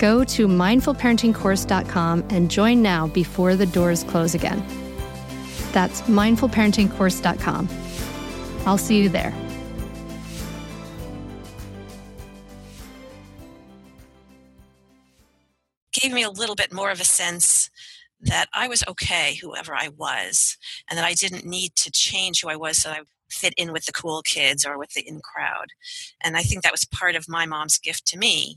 Go to mindfulparentingcourse.com and join now before the doors close again. That's mindfulparentingcourse.com. I'll see you there. Gave me a little bit more of a sense that I was okay, whoever I was, and that I didn't need to change who I was so I fit in with the cool kids or with the in crowd. And I think that was part of my mom's gift to me.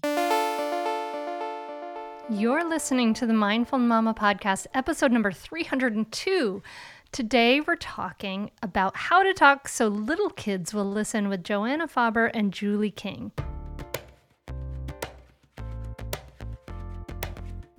You're listening to the Mindful Mama podcast, episode number 302. Today, we're talking about how to talk so little kids will listen with Joanna Faber and Julie King.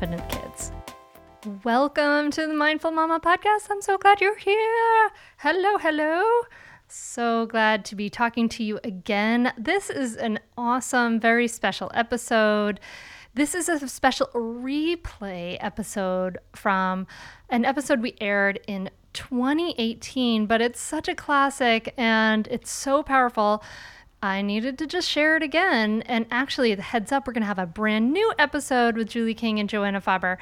confident kids. Welcome to the Mindful Mama podcast. I'm so glad you're here. Hello, hello. So glad to be talking to you again. This is an awesome, very special episode. This is a special replay episode from an episode we aired in 2018, but it's such a classic and it's so powerful I needed to just share it again. And actually, the heads up, we're going to have a brand new episode with Julie King and Joanna Faber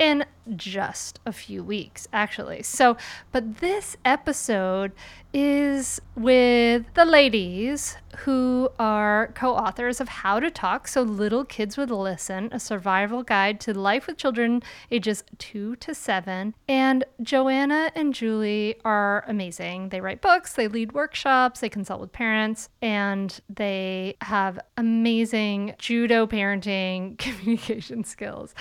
in just a few weeks, actually. So, but this episode is with the ladies who are co authors of How to Talk So Little Kids Would Listen, a survival guide to life with children ages two to seven. And Joanna and Julie are amazing. They write books, they lead workshops, they consult with parents, and they have amazing judo parenting communication skills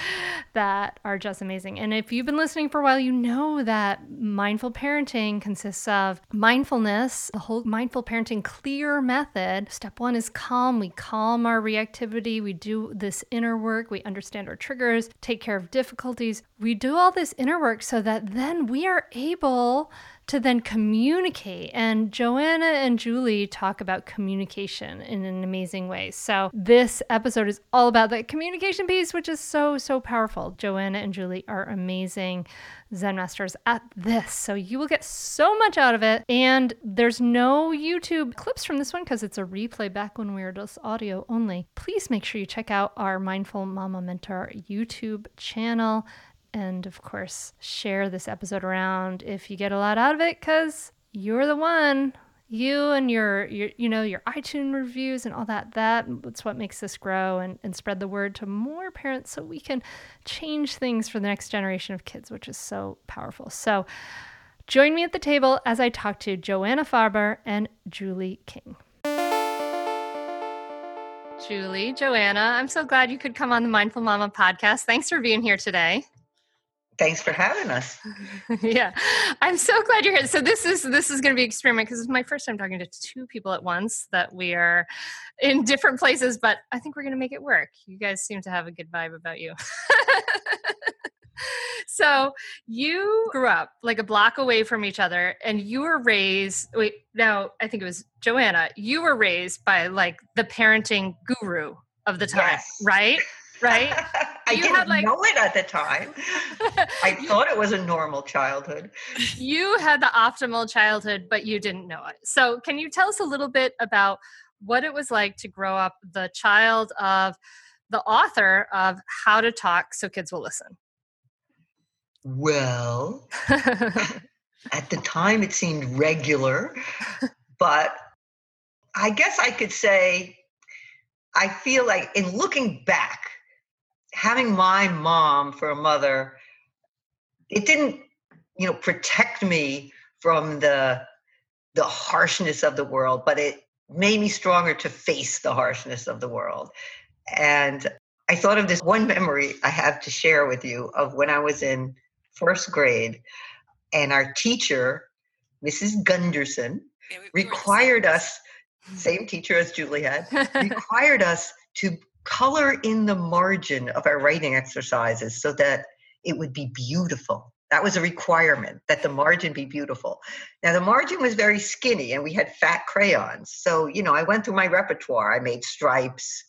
that are just amazing. And if you've been listening for a while, you know that mindful parenting consists of mindfulness, the whole mindful parenting clear method. Step one is calm. We calm our reactivity. We do this inner work. We understand our triggers, take care of difficulties. We do all this inner work so that then we are able to then communicate. And Joanna and Julie talk about communication in an amazing way. So, this episode is all about that communication piece, which is so, so powerful. Joanna and Julie are amazing Zen masters at this. So, you will get so much out of it. And there's no YouTube clips from this one because it's a replay back when we were just audio only. Please make sure you check out our Mindful Mama Mentor YouTube channel and of course, share this episode around if you get a lot out of it because you're the one. you and your, your you know your itunes reviews and all that that's what makes this grow and, and spread the word to more parents so we can change things for the next generation of kids which is so powerful. So join me at the table as i talk to joanna faber and julie king. Julie joanna i'm so glad you could come on the mindful mama podcast. Thanks for being here today Thanks for having us. yeah, I'm so glad you're here. So this is this is going to be experiment because it's my first time talking to two people at once. That we are in different places, but I think we're going to make it work. You guys seem to have a good vibe about you. so you grew up like a block away from each other, and you were raised. Wait, now I think it was Joanna. You were raised by like the parenting guru of the time, yes. right? Right? I you didn't like, know it at the time. I thought it was a normal childhood. You had the optimal childhood, but you didn't know it. So, can you tell us a little bit about what it was like to grow up the child of the author of How to Talk So Kids Will Listen? Well, at the time it seemed regular, but I guess I could say I feel like in looking back, having my mom for a mother, it didn't, you know, protect me from the the harshness of the world, but it made me stronger to face the harshness of the world. And I thought of this one memory I have to share with you of when I was in first grade, and our teacher, Mrs. Gunderson, yeah, required us, same teacher as Julie had, required us to color in the margin of our writing exercises so that it would be beautiful. That was a requirement that the margin be beautiful. Now, the margin was very skinny and we had fat crayons. So, you know, I went through my repertoire. I made stripes,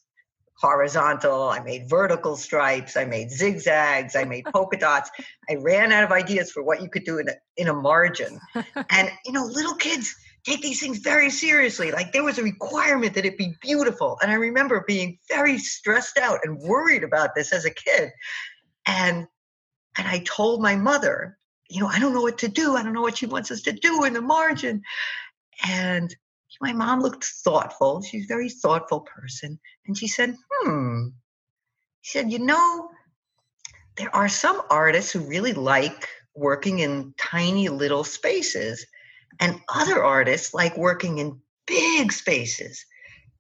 horizontal, I made vertical stripes, I made zigzags, I made polka dots. I ran out of ideas for what you could do in a, in a margin. And, you know, little kids, take these things very seriously. Like there was a requirement that it be beautiful. And I remember being very stressed out and worried about this as a kid. And and I told my mother, you know, I don't know what to do. I don't know what she wants us to do in the margin. And my mom looked thoughtful. She's a very thoughtful person. And she said, hmm. She said, you know, there are some artists who really like working in tiny little spaces. And other artists like working in big spaces.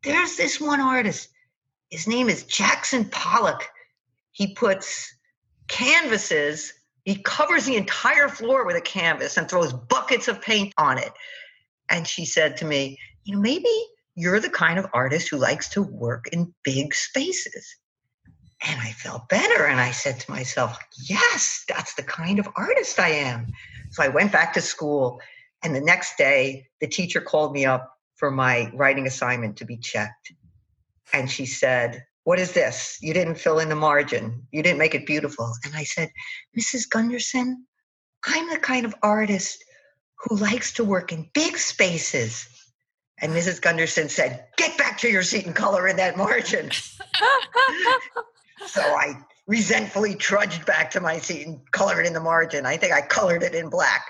There's this one artist, his name is Jackson Pollock. He puts canvases, he covers the entire floor with a canvas and throws buckets of paint on it. And she said to me, You know, maybe you're the kind of artist who likes to work in big spaces. And I felt better. And I said to myself, Yes, that's the kind of artist I am. So I went back to school and the next day, the teacher called me up for my writing assignment to be checked. And she said, What is this? You didn't fill in the margin. You didn't make it beautiful. And I said, Mrs. Gunderson, I'm the kind of artist who likes to work in big spaces. And Mrs. Gunderson said, Get back to your seat and color in that margin. so I resentfully trudged back to my seat and colored in the margin. I think I colored it in black.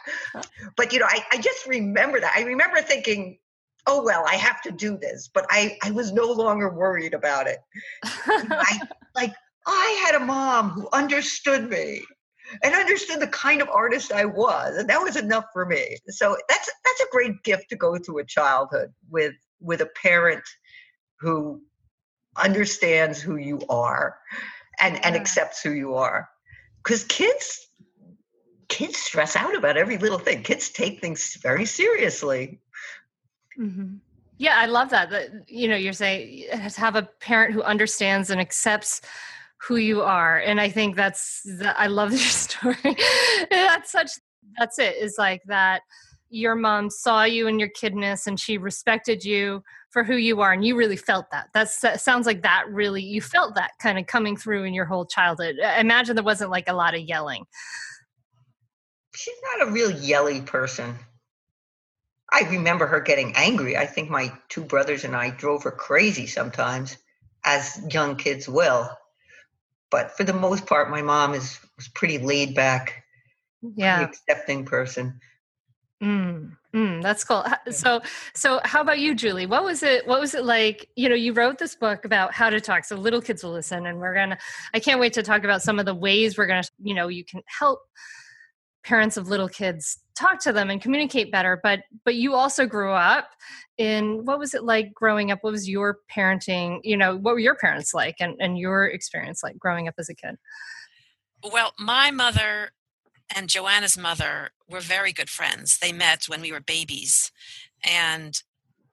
But, you know, I, I just remember that. I remember thinking, oh, well, I have to do this. But I, I was no longer worried about it. I, like, I had a mom who understood me and understood the kind of artist I was, and that was enough for me. So that's that's a great gift to go through a childhood with with a parent who understands who you are and and accepts who you are. Because kids kids stress out about every little thing. Kids take things very seriously. Mm-hmm. yeah i love that that you know you're saying to have a parent who understands and accepts who you are and i think that's i love your story. That's such that's it is like that your mom saw you in your kidness and she respected you for who you are and you really felt that. That's, that sounds like that really you felt that kind of coming through in your whole childhood. I imagine there wasn't like a lot of yelling. She's not a real yelly person. I remember her getting angry. I think my two brothers and i drove her crazy sometimes as young kids will. But for the most part my mom is was pretty laid back yeah. accepting person Mm, mm, that's cool. So, so how about you, Julie? What was it? What was it like? You know, you wrote this book about how to talk, so little kids will listen, and we're gonna. I can't wait to talk about some of the ways we're gonna. You know, you can help parents of little kids talk to them and communicate better. But, but you also grew up in what was it like growing up? What was your parenting? You know, what were your parents like, and and your experience like growing up as a kid? Well, my mother and Joanna's mother were very good friends. They met when we were babies. And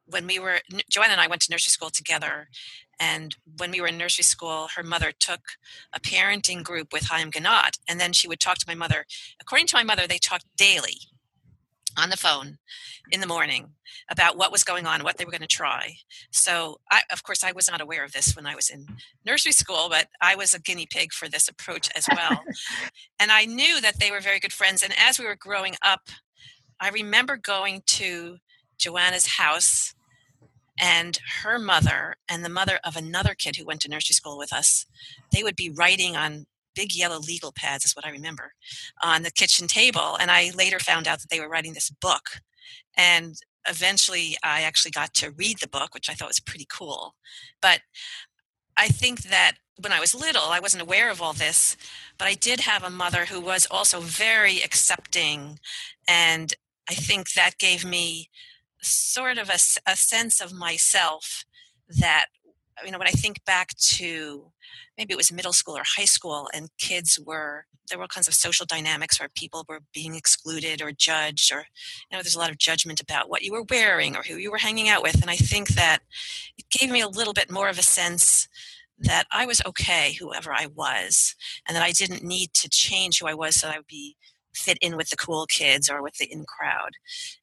when we were, Joanna and I went to nursery school together. And when we were in nursery school, her mother took a parenting group with Haim Ginott. And then she would talk to my mother. According to my mother, they talked daily on the phone in the morning about what was going on, what they were going to try. So, I, of course, I was not aware of this when I was in nursery school, but I was a guinea pig for this approach as well. and I knew that they were very good friends. And as we were growing up, I remember going to Joanna's house and her mother and the mother of another kid who went to nursery school with us they would be writing on big yellow legal pads, is what I remember, on the kitchen table. And I later found out that they were writing this book. And eventually I actually got to read the book, which I thought was pretty cool. But I think that when I was little, I wasn't aware of all this, but I did have a mother who was also very accepting. And I think that gave me sort of a, a sense of myself that you know when i think back to maybe it was middle school or high school and kids were there were all kinds of social dynamics where people were being excluded or judged or you know there's a lot of judgment about what you were wearing or who you were hanging out with and i think that it gave me a little bit more of a sense that i was okay whoever i was and that i didn't need to change who i was so i would be fit in with the cool kids or with the in crowd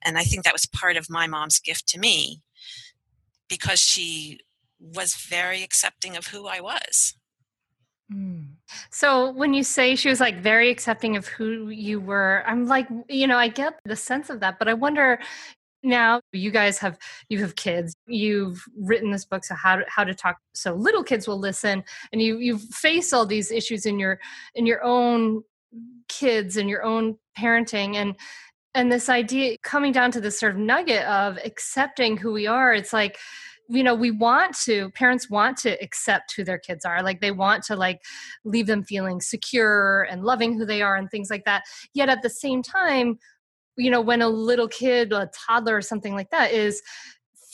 and i think that was part of my mom's gift to me because she was very accepting of who I was. Mm. So when you say she was like very accepting of who you were, I'm like, you know, I get the sense of that, but I wonder now you guys have you have kids you've written this book so how to, how to talk so little kids will listen and you you face all these issues in your in your own kids and your own parenting and and this idea coming down to this sort of nugget of accepting who we are it's like you know we want to parents want to accept who their kids are like they want to like leave them feeling secure and loving who they are and things like that. Yet at the same time you know when a little kid a toddler or something like that is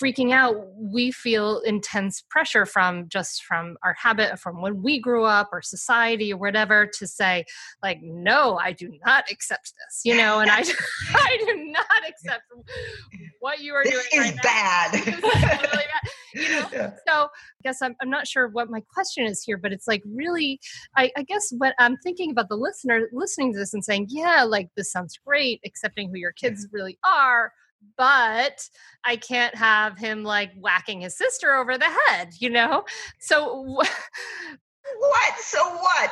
freaking out we feel intense pressure from just from our habit from when we grew up or society or whatever to say like no i do not accept this you know and i i do not accept what you are this doing is right bad. this is really bad you know yeah. so i guess I'm, I'm not sure what my question is here but it's like really I, I guess what i'm thinking about the listener listening to this and saying yeah like this sounds great accepting who your kids really are but I can't have him like whacking his sister over the head, you know? So what? So what?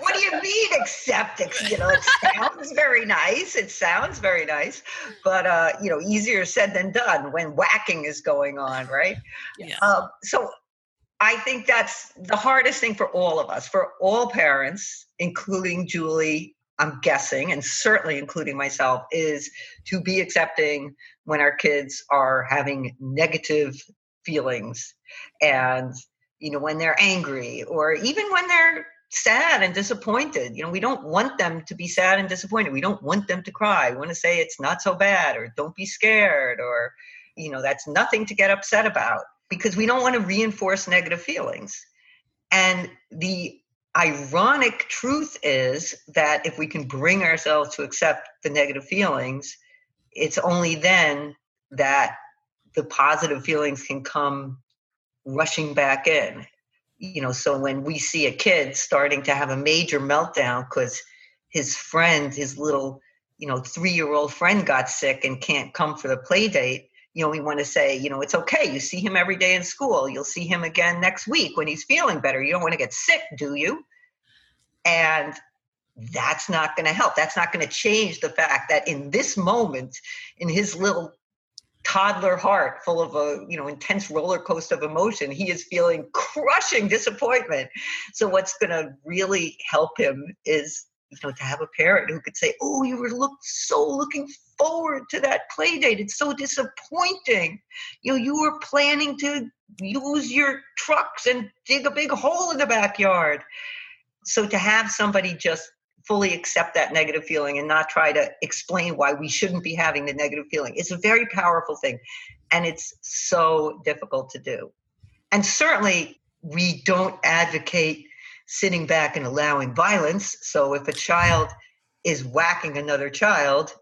what do you mean accept it? You know, it sounds very nice. It sounds very nice, but uh, you know, easier said than done when whacking is going on, right? Yeah. Um, so I think that's the hardest thing for all of us, for all parents, including Julie I'm guessing, and certainly including myself, is to be accepting when our kids are having negative feelings and, you know, when they're angry or even when they're sad and disappointed. You know, we don't want them to be sad and disappointed. We don't want them to cry. We want to say it's not so bad or don't be scared or, you know, that's nothing to get upset about because we don't want to reinforce negative feelings. And the ironic truth is that if we can bring ourselves to accept the negative feelings, it's only then that the positive feelings can come rushing back in. You know, so when we see a kid starting to have a major meltdown because his friend, his little, you know, three year old friend got sick and can't come for the play date, you know, we want to say, you know, it's okay. You see him every day in school. You'll see him again next week when he's feeling better. You don't want to get sick, do you? And that's not going to help. That's not going to change the fact that in this moment, in his little toddler heart full of a you know intense roller coaster of emotion he is feeling crushing disappointment so what's going to really help him is you know, to have a parent who could say, "Oh, you were look so looking forward to that play date. It's so disappointing. You know, you were planning to use your trucks and dig a big hole in the backyard." So to have somebody just fully accept that negative feeling and not try to explain why we shouldn't be having the negative feeling is a very powerful thing and it's so difficult to do and certainly we don't advocate sitting back and allowing violence. So if a child is whacking another child,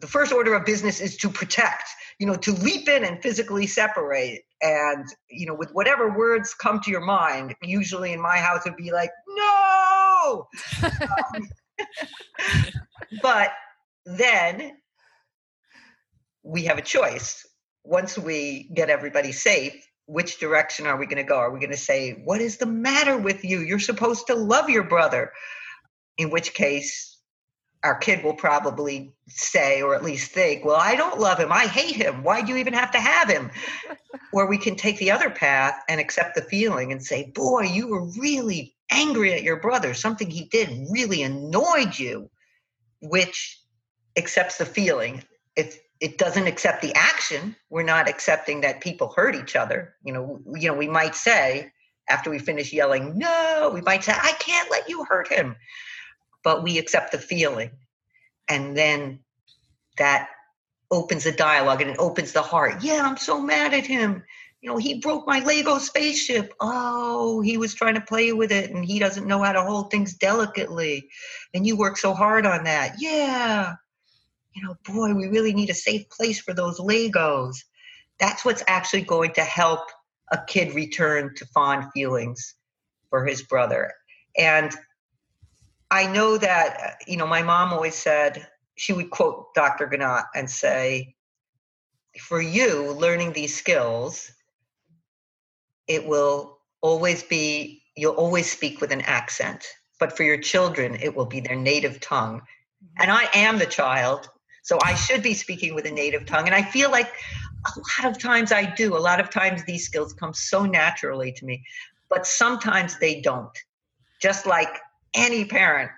the first order of business is to protect, you know, to leap in and physically separate. And, you know, with whatever words come to your mind, usually in my house would be like, no. Um, but then we have a choice. Once we get everybody safe, which direction are we going to go? Are we going to say, What is the matter with you? You're supposed to love your brother. In which case, our kid will probably say, or at least think, Well, I don't love him. I hate him. Why do you even have to have him? or we can take the other path and accept the feeling and say, Boy, you were really angry at your brother. Something he did really annoyed you, which accepts the feeling. If it doesn't accept the action we're not accepting that people hurt each other you know you know we might say after we finish yelling no we might say i can't let you hurt him but we accept the feeling. And then that opens the dialogue and it opens the heart. Yeah i'm so mad at him. You know he broke my lego spaceship. Oh he was trying to play with it and he doesn't know how to hold things delicately. And you work so hard on that. Yeah. You know, boy, we really need a safe place for those Legos. That's what's actually going to help a kid return to fond feelings for his brother. And I know that, uh, you know, my mom always said, she would quote Dr. Ginott and say, for you, learning these skills, it will always be, you'll always speak with an accent. But for your children, it will be their native tongue. And I am the child so I should be speaking with a native tongue. And I feel like a lot of times I do. A lot of times these skills come so naturally to me, but sometimes they don't. Just like any parent,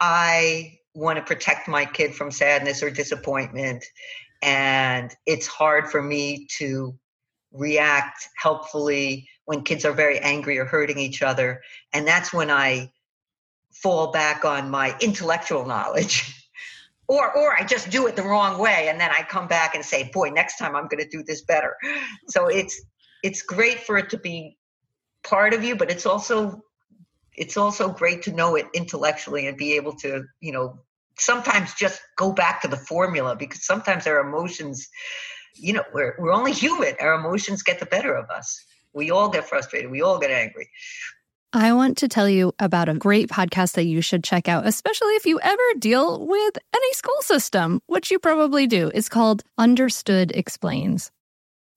I want to protect my kid from sadness or disappointment. And it's hard for me to react helpfully when kids are very angry or hurting each other. And that's when I fall back on my intellectual knowledge or or I just do it the wrong way and then I come back and say, "Boy, next time I'm going to do this better." So it's it's great for it to be part of you, but it's also it's also great to know it intellectually and be able to, you know, sometimes just go back to the formula because sometimes our emotions, you know, we're we're only human. Our emotions get the better of us. We all get frustrated. We all get angry. I want to tell you about a great podcast that you should check out, especially if you ever deal with any school system, which you probably do. It's called Understood Explains.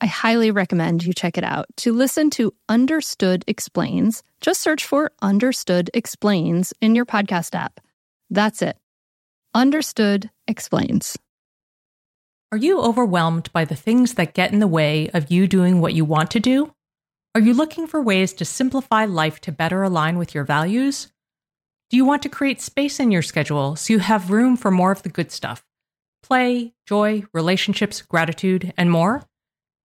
I highly recommend you check it out. To listen to Understood Explains, just search for Understood Explains in your podcast app. That's it. Understood Explains. Are you overwhelmed by the things that get in the way of you doing what you want to do? Are you looking for ways to simplify life to better align with your values? Do you want to create space in your schedule so you have room for more of the good stuff? Play, joy, relationships, gratitude, and more?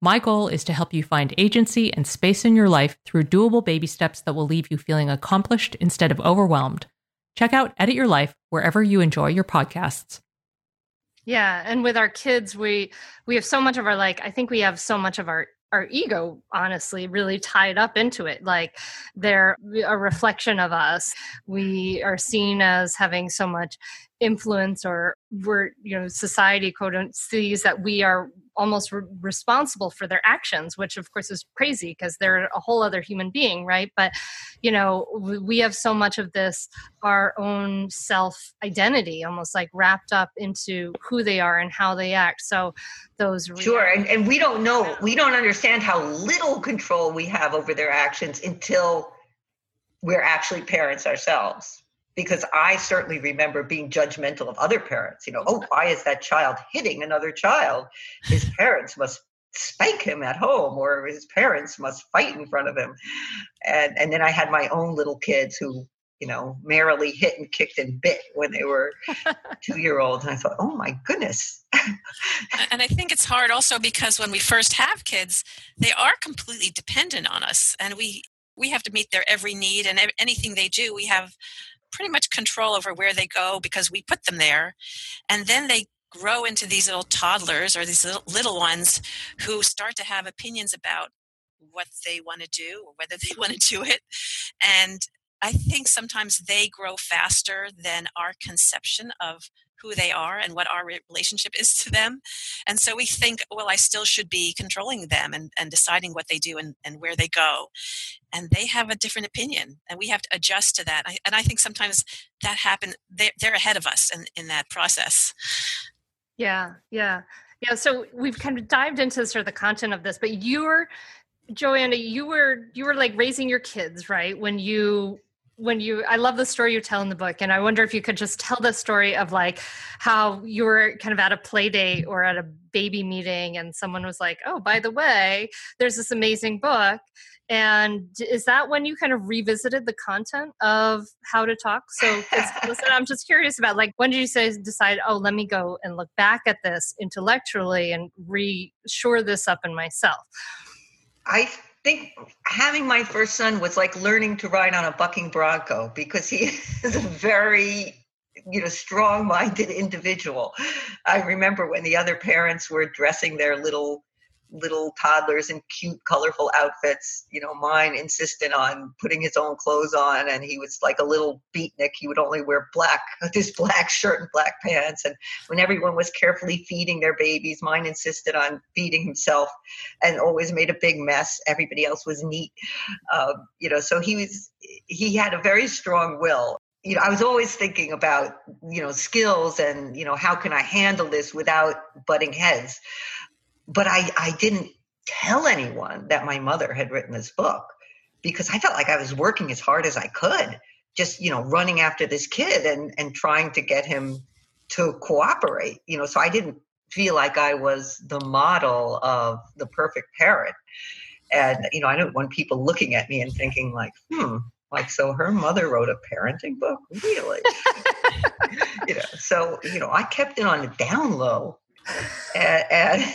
My goal is to help you find agency and space in your life through doable baby steps that will leave you feeling accomplished instead of overwhelmed. Check out Edit Your Life wherever you enjoy your podcasts. Yeah, and with our kids, we we have so much of our like I think we have so much of our our ego honestly really tied up into it like they're a reflection of us we are seen as having so much influence or we're you know society quote sees that we are almost re- responsible for their actions which of course is crazy because they're a whole other human being right? But you know we have so much of this our own self identity almost like wrapped up into who they are and how they act. So those sure and, and we don't know we don't understand how little control we have over their actions until we're actually parents ourselves because I certainly remember being judgmental of other parents. You know, oh, why is that child hitting another child? His parents must spank him at home or his parents must fight in front of him. And and then I had my own little kids who, you know, merrily hit and kicked and bit when they were two year olds. And I thought, oh my goodness. and I think it's hard also because when we first have kids, they are completely dependent on us and we we have to meet their every need and anything they do we have pretty much control over where they go because we put them there. And then they grow into these little toddlers or these little, ones who start to have opinions about what they want to do or whether they want to do it. And I think sometimes they grow faster than our conception of who they are and what our relationship is to them. And so we think, well, I still should be controlling them and, and deciding what they do and, and where they go. And they have a different opinion, and we have to adjust to that. I, and I think sometimes that happens, they're, they're ahead of us in, in that process. Yeah, yeah. Yeah, so we've kind of dived into sort of the content of this, but you're Joanna, you were you were like raising your kids, right? When you when you i love the story you tell in the book and i wonder if you could just tell the story of like how you were kind of at a play date or at a baby meeting and someone was like oh by the way there's this amazing book. And is that when you kind of revisited the content of how to talk? So listen i'm just curious about like when did you say decide oh let me go and look back at this intellectually and re-shore this up in myself? I think having my first son was like learning to ride on a bucking bronco because he is a very you know strong-minded individual. I remember when the other parents were dressing their little little toddlers in cute, colorful outfits. You know, mine insisted on putting his own clothes on, and he was like a little beatnik. He would only wear black, this black shirt and black pants. And when everyone was carefully feeding their babies, mine insisted on feeding himself, and always made a big mess. Everybody else was neat. Um, you know, so he was he had a very strong will you know, I was always thinking about, you know, skills and, you know, how can I handle this without butting heads but I, I didn't tell anyone that my mother had written this book because I felt like I was working as hard as I could, just, you know, running after this kid and, and trying to get him to cooperate, you know, so I didn't feel like I was the model of the perfect parent. And, you know, I don't want people looking at me and thinking like, hmm, like, so her mother wrote a parenting book? Really? you know, so, you know, I kept it on the down low. and, and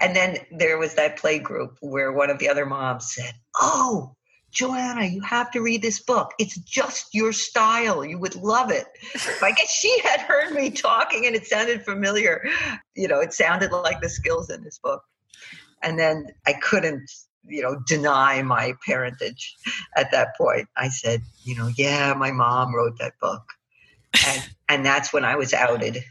and then there was that play group where one of the other moms said, Oh, Joanna, you have to read this book. It's just your style. You would love it. I guess she had heard me talking and it sounded familiar. You know, it sounded like the skills in this book. And then I couldn't, you know, deny my parentage at that point. I said, you know, yeah, my mom wrote that book. And and that's when I was outed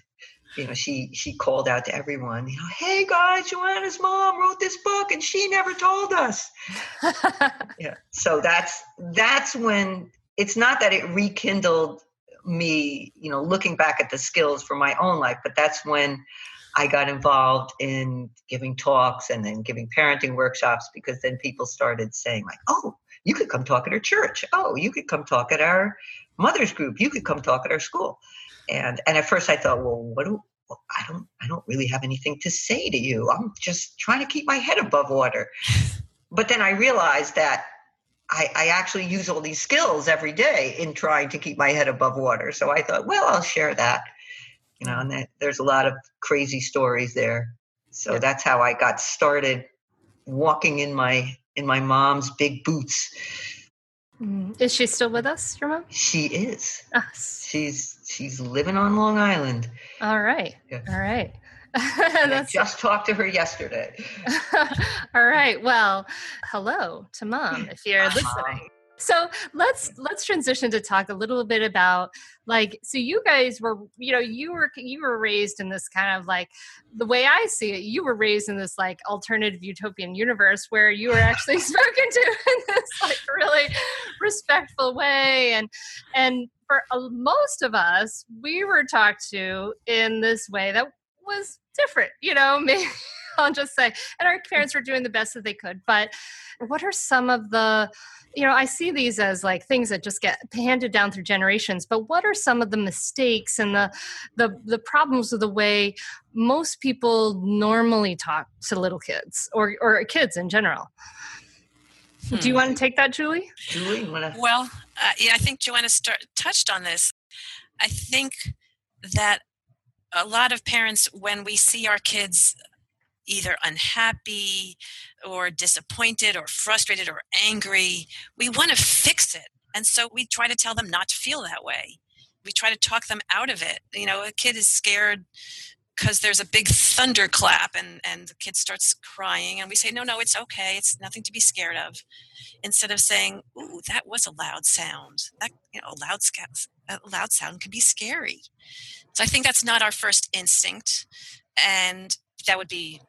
you know, she she called out to everyone, you know, hey guys, Joanna's mom wrote this book and she never told us. yeah. So that's that's when it's not that it rekindled me, you know, looking back at the skills for my own life, but that's when I got involved in giving talks and then giving parenting workshops because then people started saying like, "Oh, you could come talk at our church. Oh, you could come talk at our mother's group. You could come talk at our school." And and at first I thought, well, what do well, I don't I don't really have anything to say to you. I'm just trying to keep my head above water. But then I realized that I, I actually use all these skills every day in trying to keep my head above water. So I thought, well, I'll share that. You know, and that, there's a lot of crazy stories there. So that's how I got started walking in my in my mom's big boots. Mm. Is she still with us, your mom? She is. She's she's living on Long Island. all right. Yeah. All right. I just talked to her yesterday. all right. Well, hello to mom if you're Mom. listening. So let's let's transition to talk a little bit about like so you guys were you know you were you were raised in this kind of like the way I see it you were raised in this like alternative utopian universe where you were actually spoken to in this like really respectful way and and for uh, most of us we were talked to in this way that was different you know maybe I'll just say and our parents were doing the best that they could but what are some of the you know i see these as like things that just get handed down through generations but what are some of the mistakes and the the, the problems of the way most people normally talk to little kids or or kids in general do you Hmm. want to take that julie Julie, you wanna Well, uh, yeah, I think Joanna start, touched on this. I think that a lot of parents, when we see our kids either unhappy or disappointed or frustrated or angry, we want to fix it. And so we try to tell them not to feel that way. We try to talk them out of it. You know, a kid is scared because there's a big thunderclap and, and the kid starts crying and we say, no, no, it's okay. It's nothing to be scared of instead of saying, "Ooh, that was a loud sound." That you know, a loud a loud sound can be scary. So I think that's not our first instinct, and that would be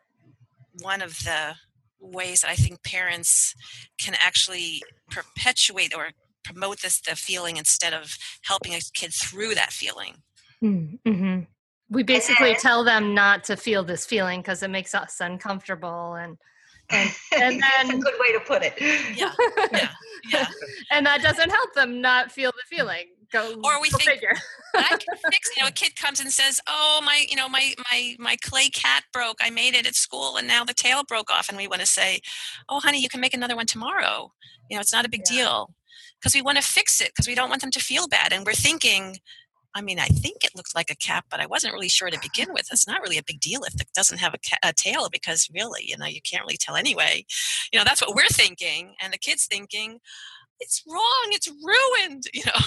one of the ways that I think parents can actually perpetuate or promote this the feeling instead of helping a kid through that feeling. mm-hmm. We basically then- tell them not to feel this feeling because it makes us uncomfortable and and and That's a good way to put it. Yeah, yeah, yeah. and that doesn't help them not feel the feeling. Go Or we go think- figure. But I can fix. You know, a kid comes and says, "Oh, my, you know, my my my clay cat broke. I made it at school, and now the tail broke off." And we want to say, "Oh, honey, you can make another one tomorrow. You know, it's not a big Yeah. deal." Because we want to fix it because we don't want them to feel bad, and we're thinking. I mean, I think it looked like a cat, but I wasn't really sure to begin with. It's not really a big deal if it doesn't have a, a tail because really, you know, you can't really tell anyway. You know, that's what we're thinking, and the kid's thinking, it's wrong, it's ruined, you know.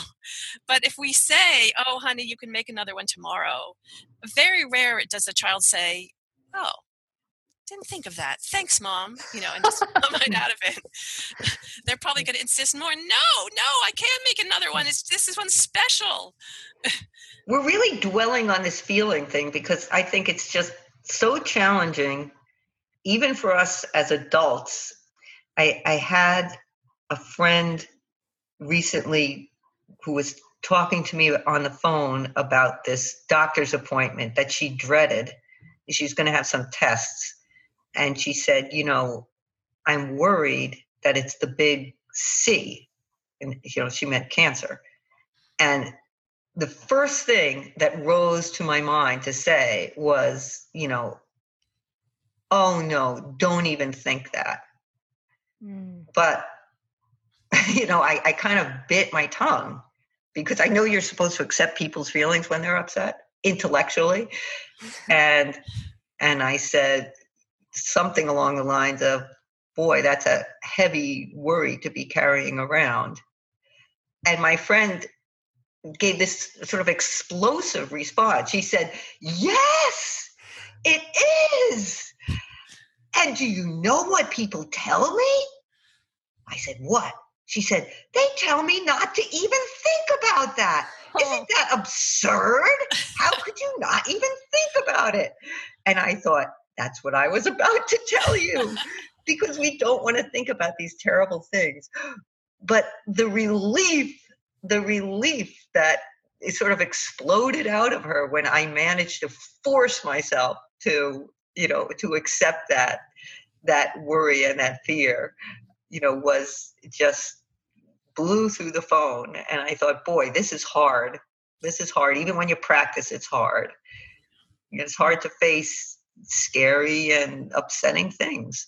But if we say, "Oh, honey, you can make another one tomorrow," very rare does a child say, "Oh, didn't think of that. Thanks, mom." You know, and just come right out of it. They're probably going to insist more. No, no, I can't make another one. It's this is one special. We're really dwelling on this feeling thing because I think it's just so challenging, even for us as adults. I, I had a friend recently who was talking to me on the phone about this doctor's appointment that she dreaded. She's going to have some tests. And she said, You know, I'm worried that it's the big C. And, you know, she meant cancer. And the first thing that rose to my mind to say was, you know, oh no, don't even think that. Mm. But, you know, I, I kind of bit my tongue because I know you're supposed to accept people's feelings when they're upset intellectually. And and I said something along the lines of, boy, that's a heavy worry to be carrying around. And my friend gave this sort of explosive response. She said, Yes, it is. And do you know what people tell me? I said, What? She said, They tell me not to even think about that. Isn't that absurd? How could you not even think about it? And I thought, That's what I was about to tell you because we don't want to think about these terrible things. But the relief, the relief that it sort of exploded out of her when I managed to force myself to, you know, to accept that that worry and that fear, you know, was just blew through the phone. And I thought, boy, this is hard. This is hard. Even when you practice, it's hard. It's hard to face scary and upsetting things.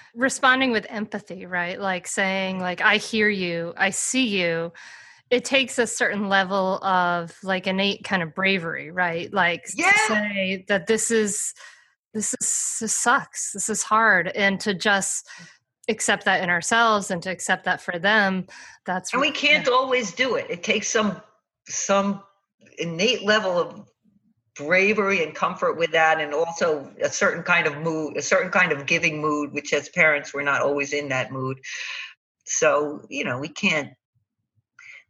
responding with empathy, right? Like saying, like, I hear you, I see you. It takes a certain level of like innate kind of bravery, right? Like yeah. say that this is this is this sucks. This is hard. And to just accept that in ourselves and to accept that for them, that's And we can't yeah. always do it. It takes some some innate level of bravery and comfort with that and also a certain kind of mood a certain kind of giving mood which as parents we're not always in that mood. So you know we can't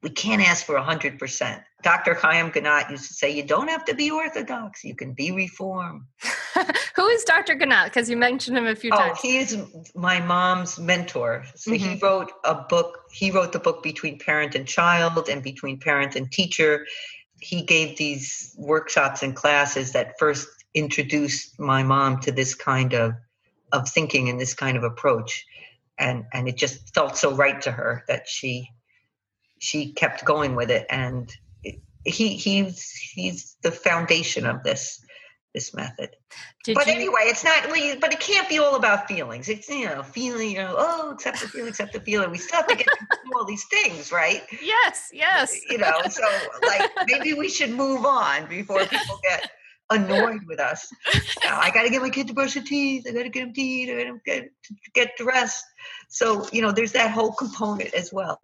we can't ask for 100% dr Haim Ginott used to say you don't have to be orthodox you can be reform who is dr Ginott because you mentioned him a few times. oh, times. he is my mom's mentor. So mm-hmm. he wrote a book he wrote the book between parent and child and between parent and teacher he gave these workshops and classes that first introduced my mom to this kind of of thinking and this kind of approach. And and it just felt so right to her that she she kept going with it. And he he's he's the foundation of this this method. Did but you, anyway, it's not. But it can't be all about feelings. It's you know, feeling. You know, oh, accept the feeling, accept the feeling. We still have to get through all these things, right? Yes, yes. You know, so like maybe we should move on before people get annoyed with us. You know, I got to get my kid to brush their teeth. I got to get him teeth. I got to get, get dressed. So you know, there's that whole component as well.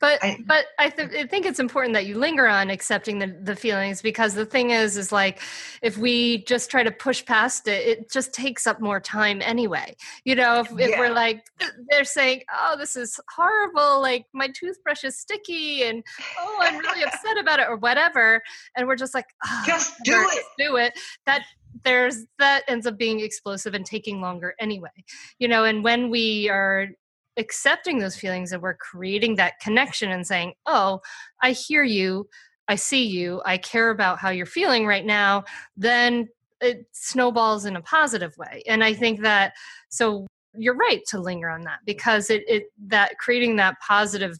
But I, but I, th- I, think it's important that you linger on accepting the, the feelings because the thing is is like if we just try to push past it, it just takes up more time anyway. You know, if, if yeah. we're like they're saying, "Oh, this is horrible," like my toothbrush is sticky, and oh, I'm really upset about it, or whatever, and we're just like, oh, just do it, do it. That there's that ends up being explosive and taking longer anyway you know and when we are accepting those feelings and we're creating that connection and saying, oh, I hear you, I see you, I care about how you're feeling right now, then it snowballs in a positive way. And I think that so you're right to linger on that because it, it that creating that positive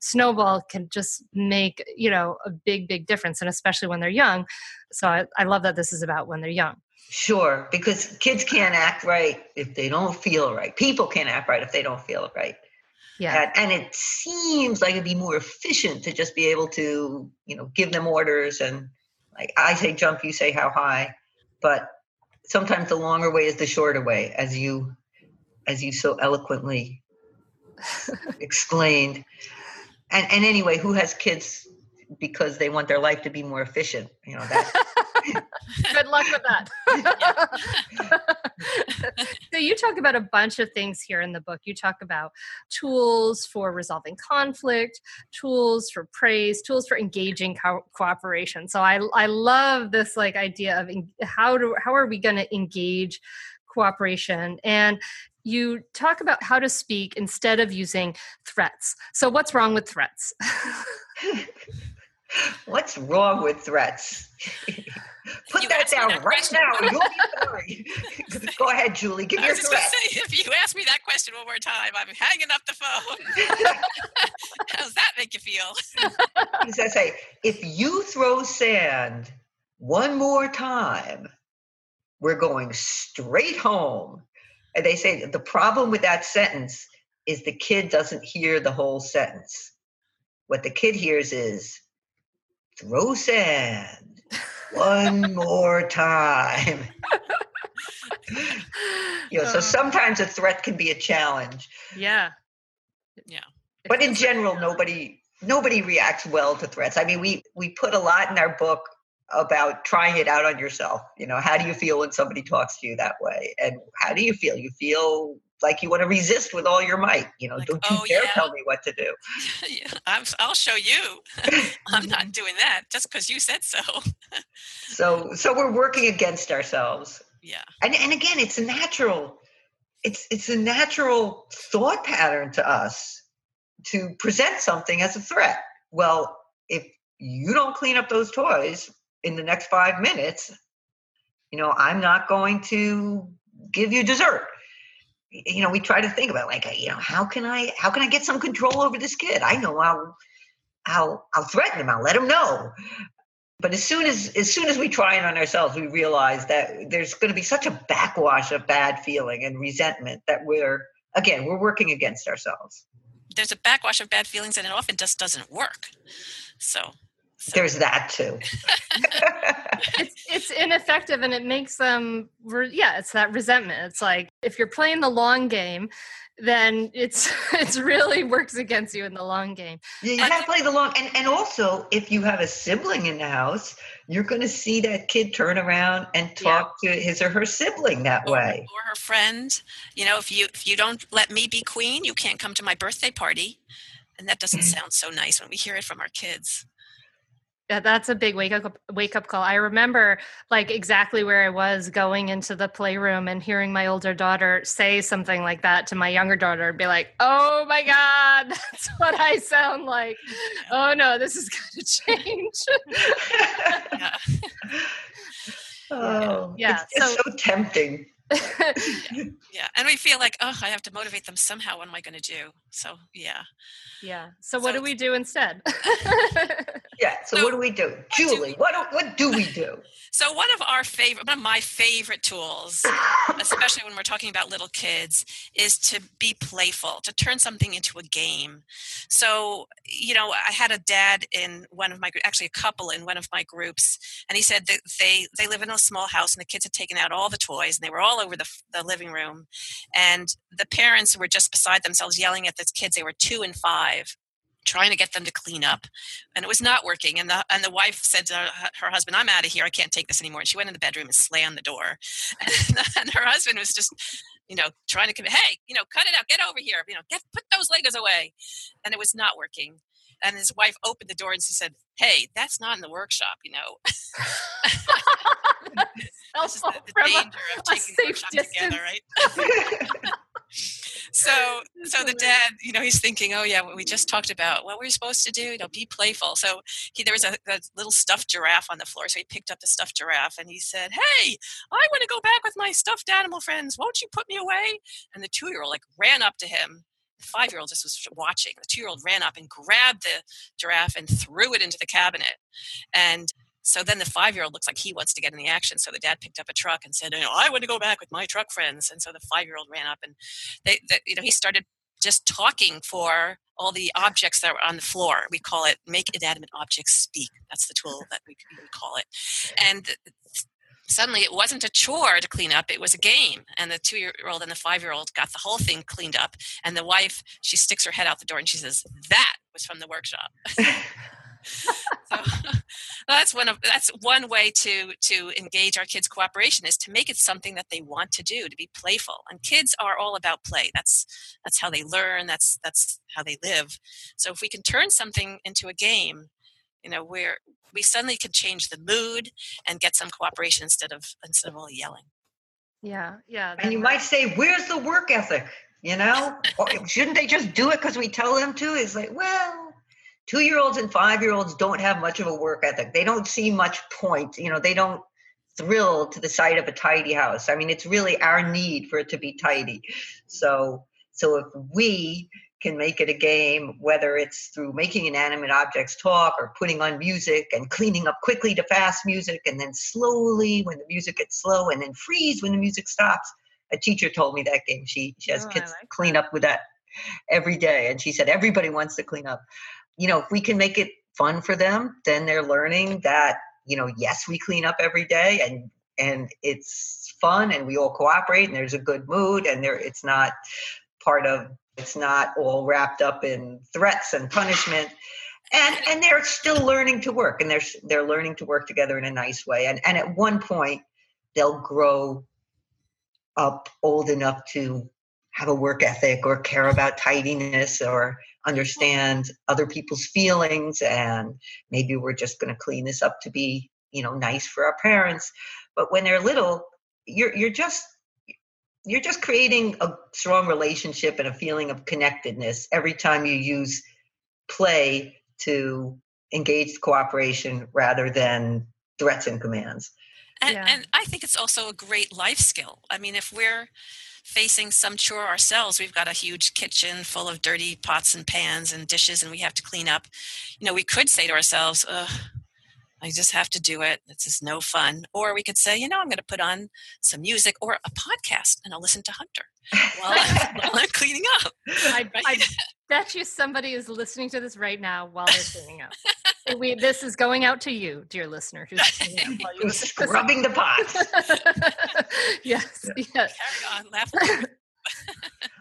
snowball can just make you know a big big difference and especially when they're young. So I, I love that this is about when they're young Sure, because kids can't act right if they don't feel right. People can't act right if they don't feel right. Yeah. And, and, it seems like it'd be more efficient to just be able to, you know, give them orders and like I say jump, you say how high. But sometimes the longer way is the shorter way, as you as you so eloquently explained. And and anyway, who has kids because they want their life to be more efficient? You know, that Good luck with that. so you talk about a bunch of things here in the book. You talk about tools for resolving conflict, tools for praise, tools for engaging co- cooperation. So I I love this like idea of en- how do how are we going to engage cooperation and you talk about how to speak instead of using threats. So what's wrong with threats? What's wrong with threats? Put you that down that right now. You'll be sorry. Go ahead, Julie. Give your threat. Say, if you ask me that question one more time, I'm hanging up the phone. How does that make you feel? He says, "Say, if you throw sand one more time, we're going straight home." And they say the problem with that sentence is the kid doesn't hear the whole sentence. What the kid hears is throw sand one more time. you know, so uh. sometimes a threat can be a challenge. Yeah. Yeah. But in general, nobody nobody reacts well to threats. I mean, we we put a lot in our book about trying it out on yourself. You know, how do you feel when somebody talks to you that way? And how do you feel? You feel like you want to resist with all your might. You know, like, don't you oh, dare yeah. tell me what to do. yeah, i will show you. I'm not doing that just because you said so. so, so we're working against ourselves. Yeah. And and again, it's a natural. It's it's a natural thought pattern to us to present something as a threat. Well, if you don't clean up those toys in the next five minutes, you know, I'm not going to give you dessert you know we try to think about like you know how can i how can i get some control over this kid? I know i'll i'll i'll threaten him i'll let him know. But as soon as as soon as we try it on ourselves we realize that there's going to be such a backwash of bad feeling and resentment that we're again we're working against ourselves. There's a backwash of bad feelings and it often just doesn't work. So so. There's that too. it's, it's ineffective and it makes um, them, yeah, it's that resentment. It's like if you're playing the long game, then it's it's really works against you in the long game. Yeah, you have to play the long and, and also if you have a sibling in the house, you're gonna see that kid turn around and talk yeah. to his or her sibling that or, way. Or her friend. You know, if you if you don't let me be queen, you can't come to my birthday party. And that doesn't sound so nice when we hear it from our kids. Yeah, that's a big wake up wake up call. I remember like exactly where I was going into the playroom and hearing my older daughter say something like that to my younger daughter and be like, "Oh my god, that's what I sound like." Oh no, this is going to change. yeah. Oh, yeah. It's so, so tempting. yeah. And we feel like, oh, I have to motivate them somehow. What am I going to do? So, yeah. Yeah. So, so what do we do instead? Yeah. So, so, what do we do? Julie, what do, what do we do? So, one of our favorite, one of my favorite tools, especially when we're talking about little kids, is to be playful, to turn something into a game. So, you know, I had a dad in one of my, actually a couple in one of my groups, and he said that they, they live in a small house and the kids had taken out all the toys and they were all over the, the living room. And the parents were just beside themselves yelling at the kids. They were two and five trying to get them to clean up and it was not working and the and the wife said to her, her husband i'm out of here i can't take this anymore and she went in the bedroom and slammed the door. And, and her husband was just you know trying to hey you know cut it out get over here you know get put those legos away and it was not working. And his wife opened the door and she said hey that's not in the workshop you know. This is the, the danger of taking the workshop distance. together right so so the dad you know he's thinking oh yeah we just talked about what we're supposed to do? You know be playful. So he there was a, a, little stuffed giraffe on the floor so he picked up the stuffed giraffe and he said hey i want to go back with my stuffed animal friends. Won't you put me away? And the two year old like ran up to him. The five year old just was watching. The two year old ran up and grabbed the giraffe and threw it into the cabinet. And so then the five year old looks like he wants to get in the action. So the dad picked up a truck and said, you know, I want to go back with my truck friends. And so the five year old ran up and they, they, you know, he started just talking for all the objects that were on the floor. We call it make inanimate objects speak. That's the tool that we, we call it. And suddenly it wasn't a chore to clean up it was a game and the two year old and the five year old got the whole thing cleaned up and the wife she sticks her head out the door and she says that was from the workshop so, that's one of that's one way to to engage our kids cooperation is to make it something that they want to do to be playful. And kids are all about play. That's that's how they learn. That's that's how they live. So if we can turn something into a game you know where we suddenly can change the mood and get some cooperation instead of instead of all yelling. Yeah yeah and you might say where's the work ethic? You know? Shouldn't they just do it because we tell them to? It's like well two year olds and five year olds don't have much of a work ethic. They don't see much point. You know, they don't thrill to the sight of a tidy house. I mean, it's really our need for it to be tidy. So, so if we can make it a game, whether it's through making inanimate objects talk or putting on music and cleaning up quickly to fast music and then slowly when the music gets slow and then freeze when the music stops. A teacher told me that game. She she has oh, kids like clean up with that every day. And she said everybody wants to clean up you know, if we can make it fun for them, then they're learning that, you know, yes, we clean up every day and and it's fun and we all cooperate and there's a good mood and there it's not part of it's not all wrapped up in threats and punishment. And and they're still learning to work and they're they're learning to work together in a nice way. And and at one point they'll grow up old enough to have a work ethic or care about tidiness or understand other people's feelings and maybe we're just going to clean this up to be you know nice for our parents. But when they're little you're you're just you're just creating a strong relationship and a feeling of connectedness every time you use play to engage cooperation rather than threats and commands. And, yeah. and i think it's also a great life skill. I mean if we're facing some chore ourselves. We've got a huge kitchen full of dirty pots and pans and dishes, and we have to clean up. You know, we could say to ourselves, I just have to do it. This is no fun. Or we could say, you know, I'm going to put on some music or a podcast and I'll listen to Hunter while, I'm, while I'm cleaning up. I, I bet you somebody is listening to this right now while they're cleaning up. we, this is going out to you, dear listener, who's scrubbing the pot. yes, yeah. yes. Carry on, laugh.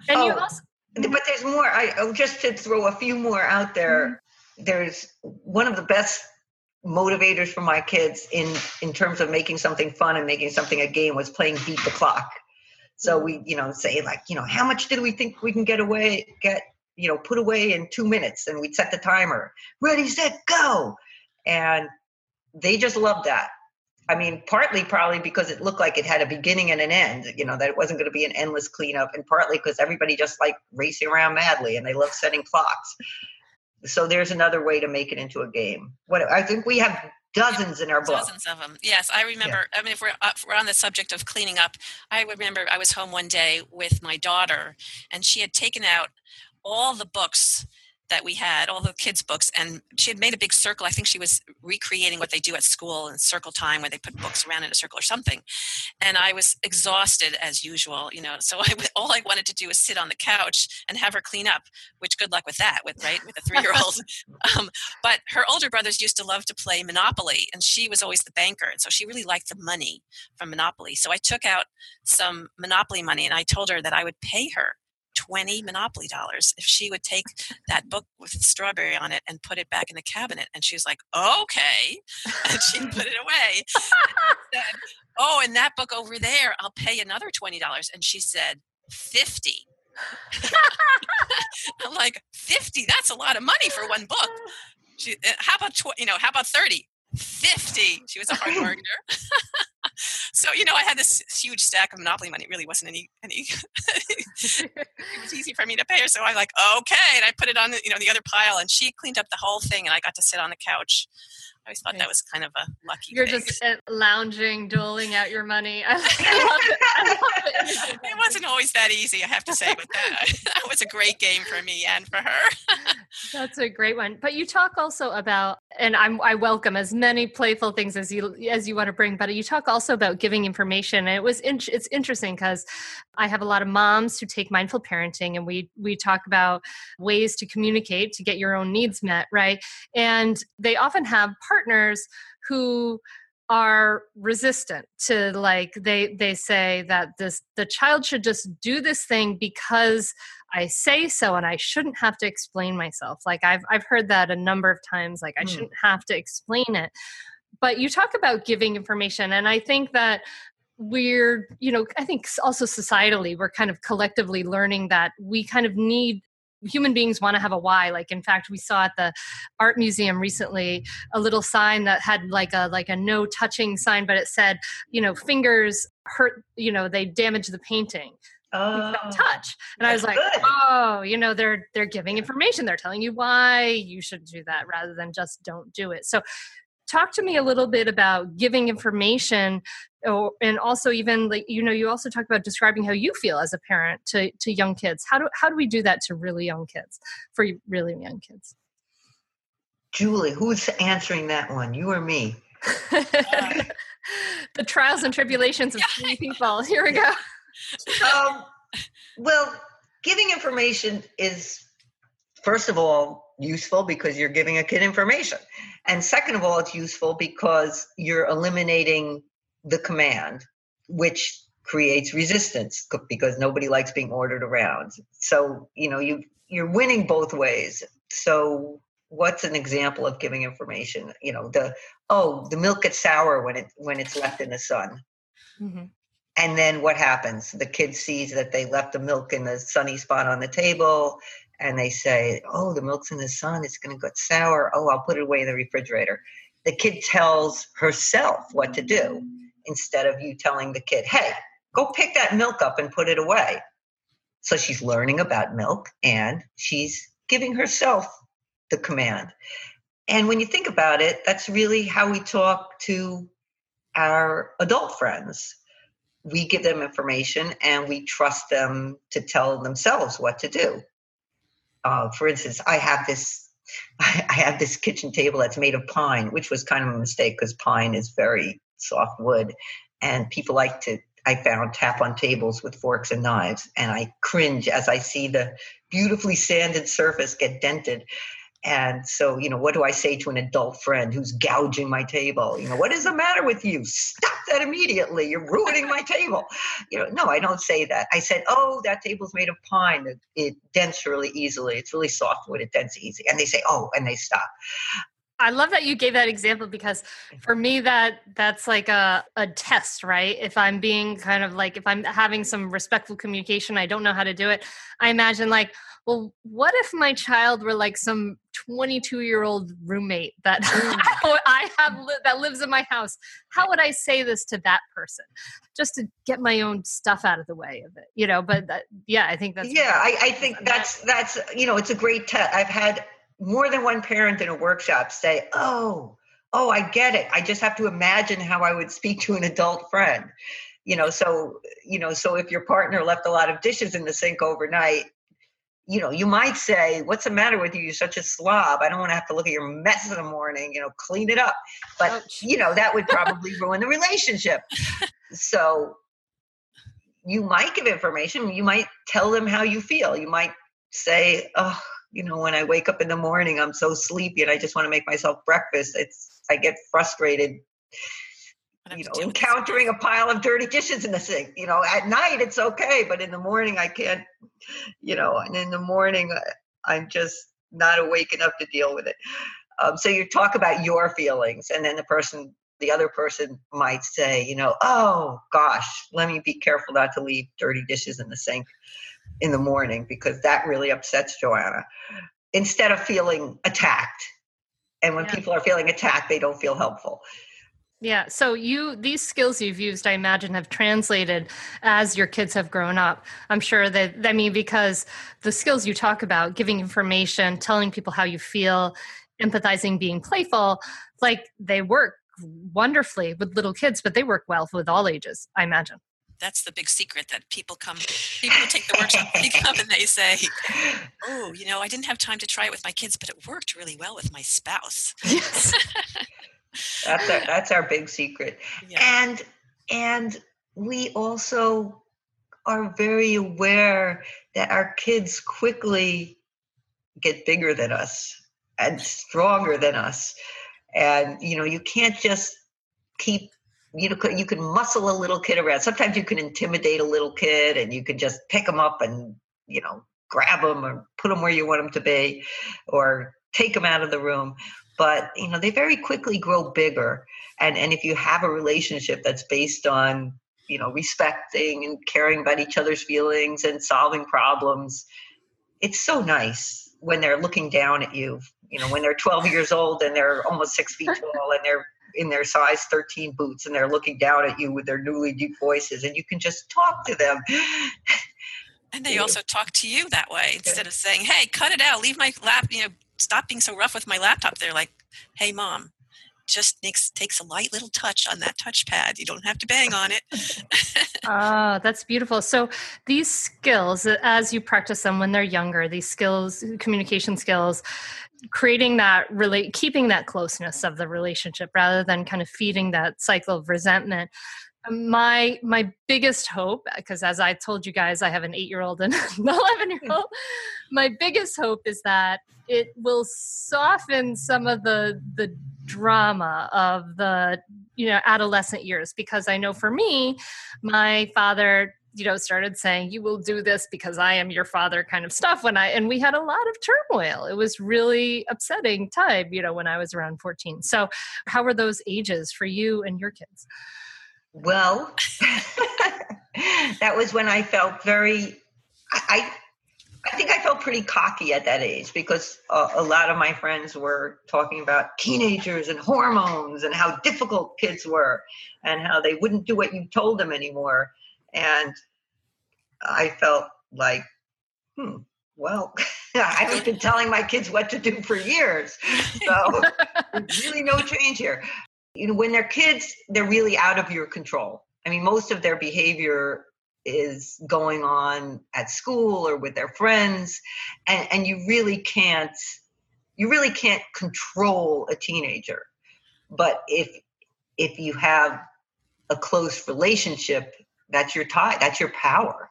and oh, you also, but there's more. I oh, just to throw a few more out there. Mm-hmm. There's one of the best motivators for my kids in in terms of making something fun and making something a game was playing beat the clock. So we, you know, say like, you know, how much did we think we can get away, get you know, put away in two minutes and we'd set the timer. Ready, set, go. And they just loved that. I mean, partly probably because it looked like it had a beginning and an end, you know, that it wasn't going to be an endless cleanup, and partly because everybody just like racing around madly and they love setting clocks. So there's another way to make it into a game. What I think we have dozens in our book. Dozens of them. Yes, I remember. Yeah. I mean, if we're, uh, if we're on the subject of cleaning up, I remember I was home one day with my daughter, and she had taken out all the books that we had, all the kids' books, and she had made a big circle. I think she was recreating what they do at school in circle time, where they put books around in a circle or something. And I was exhausted as usual, you know. So I, all I wanted to do was sit on the couch and have her clean up. Which good luck with that, with right with a three-year-old. um, but her older brothers used to love to play Monopoly, and she was always the banker, and so she really liked the money from Monopoly. So I took out some Monopoly money, and I told her that I would pay her 20 Monopoly dollars if she would take that book with strawberry on it and put it back in the cabinet. And she was like, okay. And she put it away. And said, oh, and that book over there, I'll pay another $20. And she said, 50. I'm like, 50? That's a lot of money for one book. She, uh, how about, tw- you know, how about 30? 50. She was a hard worker. so you know i had this huge stack of monopoly money it really wasn't any any it was easy for me to pay her so i'm like okay and i put it on the you know the other pile and she cleaned up the whole thing and i got to sit on the couch always thought that was kind of a lucky. You're thing. just uh, lounging, doling out your money. I, love it. I love it. it wasn't always that easy, I have to say, but that, that was a great game for me and for her. That's a great one. But you talk also about, and I'm, I welcome as many playful things as you as you want to bring. But you talk also about giving information, and it was in, it's interesting because I have a lot of moms who take mindful parenting, and we we talk about ways to communicate to get your own needs met, right? And they often have partners who are resistant to like they they say that this the child should just do this thing because I say so and I shouldn't have to explain myself. Like I've I've heard that a number of times like I mm. shouldn't have to explain it. but you talk about giving information and i think that we're you know i think also societally we're kind of collectively learning that we kind of need human beings want to have a why like in fact we saw at the art museum recently a little sign that had like a like a no touching sign but it said you know fingers hurt you know they damage the painting. Oh, touch. And i was like good. oh you know they're they're giving information. They're telling you why you should do that rather than just don't do it. So talk to me a little bit about giving information or, and also even like you know you also talk about describing how you feel as a parent to, to young kids how do, how do we do that to really young kids for really young kids Julie, who's answering that one? You or me? the trials and tribulations of three people here we go um, well, giving information is, first of all, useful because you're giving a kid information. And second of all, it's useful because you're eliminating the command, which creates resistance because nobody likes being ordered around. So, you know, you you're winning both ways. So what's an example of giving information? You know, the oh, the milk gets sour when it when it's left in the sun. Mhm. And then what happens? The kid sees that they left the milk in the sunny spot on the table and they say, Oh, the milk's in the sun. It's going to get sour. Oh, I'll put it away in the refrigerator. The kid tells herself what to do instead of you telling the kid, Hey, go pick that milk up and put it away. So she's learning about milk and she's giving herself the command. And when you think about it, that's really how we talk to our adult friends we give them information and we trust them to tell themselves what to do. Uh, for instance, I have this I have this kitchen table that's made of pine, which was kind of a mistake because pine is very soft wood, and people like to. I found tap on tables with forks and knives, and I cringe as I see the beautifully sanded surface get dented. And so, you know, what do I say to an adult friend who's gouging my table? You know, what is the matter with you? Stop that immediately. You're ruining my table. You know, no, I don't say that. I said, oh, that table's made of pine. It, it dents really easily. It's really soft wood. It dents easy. And they say, oh, and they stop. I love that you gave that example because for me that that's like a, a test, right? If I'm being kind of like if I'm having some respectful communication, I don't know how to do it. I imagine like, well, what if my child were like some 22 year old roommate that I have mm. li- that lives in my house? How would I say this to that person, just to get my own stuff out of the way of it, you know? But that, yeah, I think that's yeah, I, I think that's that's you know, it's a great test. I've had more than one parent in a workshop say, "Oh, oh, I get it. I just have to imagine how I would speak to an adult friend." You know, so you know, so if your partner left a lot of dishes in the sink overnight, you know, you might say, "What's the matter with you? You're such a slob. I don't want to have to look at your mess in the morning. You know, clean it up." But Ouch. you know, that would probably ruin the relationship. So you might give information. You might tell them how you feel. You might say, "Oh, you know, when I wake up in the morning, I'm so sleepy and I just want to make myself breakfast. It's I get frustrated, you know, do with this? encountering a pile of dirty dishes in the sink. You know, at night it's okay, but in the morning I can't. You know, and in the morning I- I'm just not awake enough to deal with it. Um, so you talk about your feelings, and then the person, the other person might say, you know, oh gosh, let me be careful not to leave dirty dishes in the sink in the morning because that really upsets Joanna. Instead of feeling attacked. And when Yeah. people are feeling attacked, they don't feel helpful. Yeah. So you these skills you've used, I imagine, have translated as your kids have grown up. I'm sure that I mean because the skills you talk about, giving information, telling people how you feel, empathizing, being playful, like they work wonderfully with little kids, but they work well with all ages, I imagine. That's the big secret that people come, people take the workshop, they come and they say, "Oh, you know, I didn't have time to try it with my kids, but it worked really well with my spouse." Yes. That's our, that's our big secret. Yeah. And and we also are very aware that our kids quickly get bigger than us and stronger than us. And you know, you can't just keep you know you can muscle a little kid around. Sometimes you can intimidate a little kid and you can just pick them up and you know grab them or put them where you want them to be or take them out of the room. but you know they very quickly grow bigger and and if you have a relationship that's based on you know respecting and caring about each other's feelings and solving problems it's so nice when they're looking down at you you know when they're 12 years old and they're almost six feet tall and they're in their size 13 boots and they're looking down at you with their newly deep voices and you can just talk to them and they also talk to you that way instead of saying hey cut it out leave my lap you know stop being so rough with my laptop they're like hey mom just makes takes a light little touch on that touchpad. You don't have to bang on it. ah, that's beautiful. So these skills, as you practice them when they're younger, these skills, communication skills, creating that really keeping that closeness of the relationship rather than kind of feeding that cycle of resentment. My my biggest hope because as i told you guys i have an eight year old and an 11 year old my biggest hope is that it will soften some of the the drama of the you know adolescent years because i know for me my father you know started saying you will do this because i am your father kind of stuff when i and we had a lot of turmoil. It was really upsetting time you know when i was around 14 so how were those ages for you and your kids? Well that was when i felt very i I think I felt pretty cocky at that age because uh, a lot of my friends were talking about teenagers and hormones and how difficult kids were and how they wouldn't do what you told them anymore. And I felt like, hmm, well, I've been telling my kids what to do for years. So there's really no change here. You know, when they're kids, they're really out of your control. I mean, most of their behavior is going on at school or with their friends and, and you really can't you really can't control a teenager but if if you have a close relationship that's your tie that's your power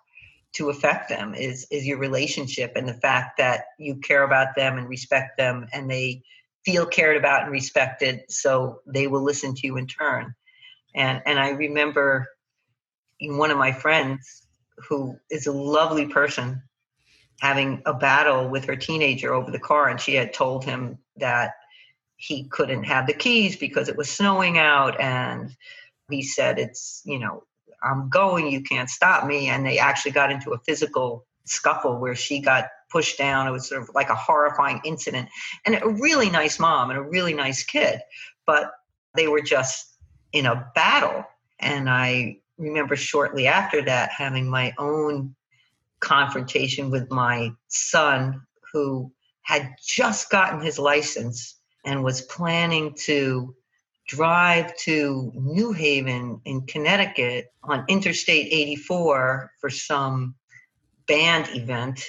to affect them is is your relationship and the fact that you care about them and respect them and they feel cared about and respected so they will listen to you in turn. And and i remember one of my friends who is a lovely person having a battle with her teenager over the car and she had told him that he couldn't have the keys because it was snowing out and he said it's you know i'm going you can't stop me. And they actually got into a physical scuffle where she got pushed down. It was sort of like a horrifying incident. And a really nice mom and a really nice kid but they were just in a battle. And i remember shortly after that having my own confrontation with my son who had just gotten his license and was planning to drive to New Haven in Connecticut on Interstate 84 for some band event.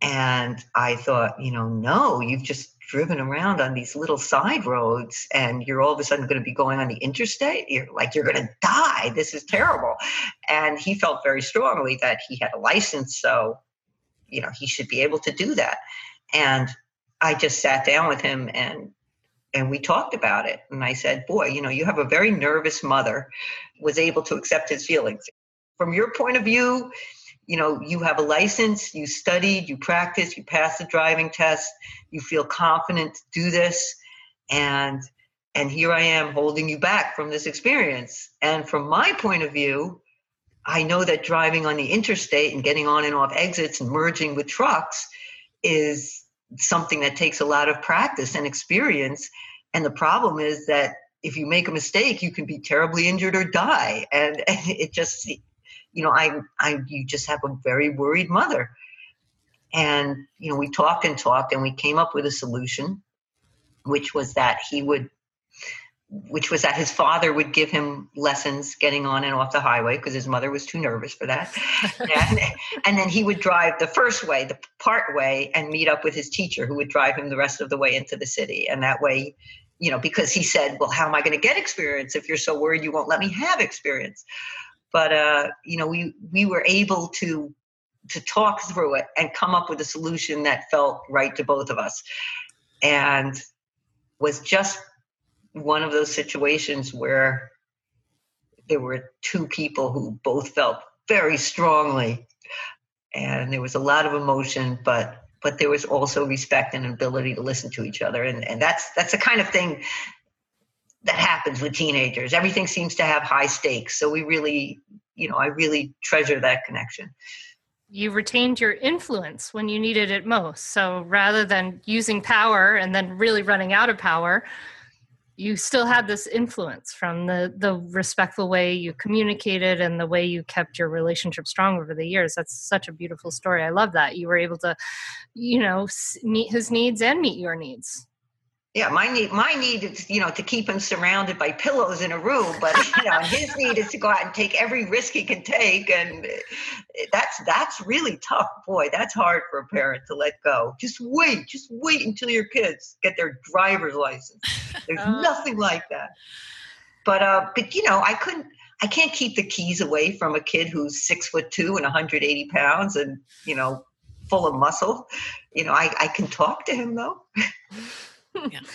And I thought, you know, no, you've just driven around on these little side roads and you're all of a sudden going to be going on the interstate? You're like you're going to die. This is terrible. And he felt very strongly that he had a license so you know he should be able to do that. And i just sat down with him and and we talked about it and i said boy you know you have a very nervous mother was able to accept his feelings. From your point of view you know you have a license you studied you practiced you passed the driving test you feel confident to do this and and here i am holding you back from this experience. And from my point of view i know that driving on the interstate and getting on and off exits and merging with trucks is something that takes a lot of practice and experience and the problem is that if you make a mistake you can be terribly injured or die and, and it just you know, I, I, you just have a very worried mother. And, you know, we talked and talked and we came up with a solution, which was that he would, which was that his father would give him lessons getting on and off the highway because his mother was too nervous for that. and, and then he would drive the first way, the part way, and meet up with his teacher who would drive him the rest of the way into the city. And that way, you know, because he said, well, how am I going to get experience if you're so worried you won't let me have experience? but uh, you know we we were able to to talk through it and come up with a solution that felt right to both of us and was just one of those situations where there were two people who both felt very strongly and there was a lot of emotion but but there was also respect and ability to listen to each other. And, and that's, that's the kind of thing that happens with teenagers. Everything seems to have high stakes. So we really, you know, I really treasure that connection. You retained your influence when you needed it most. So rather than using power and then really running out of power, you still had this influence from the the respectful way you communicated and the way you kept your relationship strong over the years. That's such a beautiful story. I love that. You were able to you know meet his needs and meet your needs yeah, my need my need is you know to keep him surrounded by pillows in a room, but you know his need is to go out and take every risk he can take, and eh, that's that's really tough. Boy, that's hard for a parent to let go. Just wait, just wait until your kids get their driver's license. There's uh. nothing like that. But uh, but you know I couldn't. I can't keep the keys away from a kid who's six foot two and 180 pounds and you know full of muscle. You know I I can talk to him though. yeah.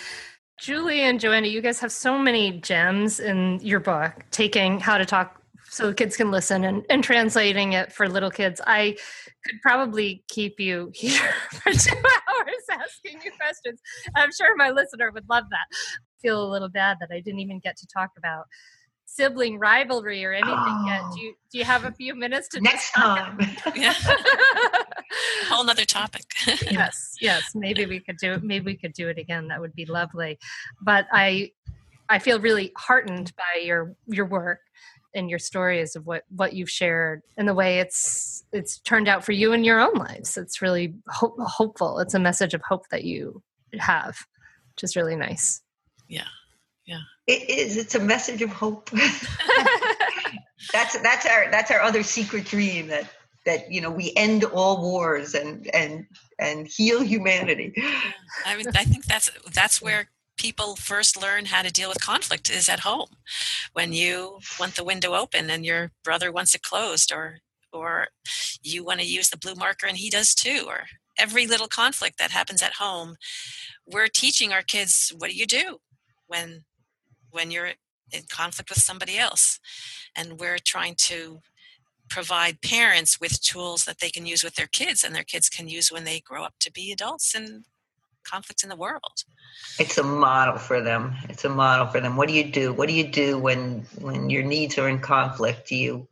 Julie and Joanna, you guys have so many gems in your book, taking how to talk so kids can listen and, and translating it for little kids. I could probably keep you here for two hours asking you questions. I'm sure my listener would love that. I feel a little bad that I didn't even get to talk about sibling rivalry or anything oh. yet. Do you do you have a few minutes to next time? yeah. Whole nother topic. yes, yes. Maybe we could do it. Maybe we could do it again. That would be lovely. But I I feel really heartened by your your work and your stories of what what you've shared and the way it's it's turned out for you in your own lives. It's really hopeful. It's a message of hope that you have, which is really nice. Yeah. Yeah. It is. It's a message of hope. that's that's our that's our other secret dream that that you know we end all wars and and and heal humanity. I mean, I think that's that's where people first learn how to deal with conflict is at home when you want the window open and your brother wants it closed or or you want to use the blue marker and he does too or every little conflict that happens at home we're teaching our kids what do you do when when you're in conflict with somebody else. And we're trying to provide parents with tools that they can use with their kids and their kids can use when they grow up to be adults and conflict in the world. It's a model for them. It's a model for them. What do you do? What do you do when when your needs are in conflict? Do you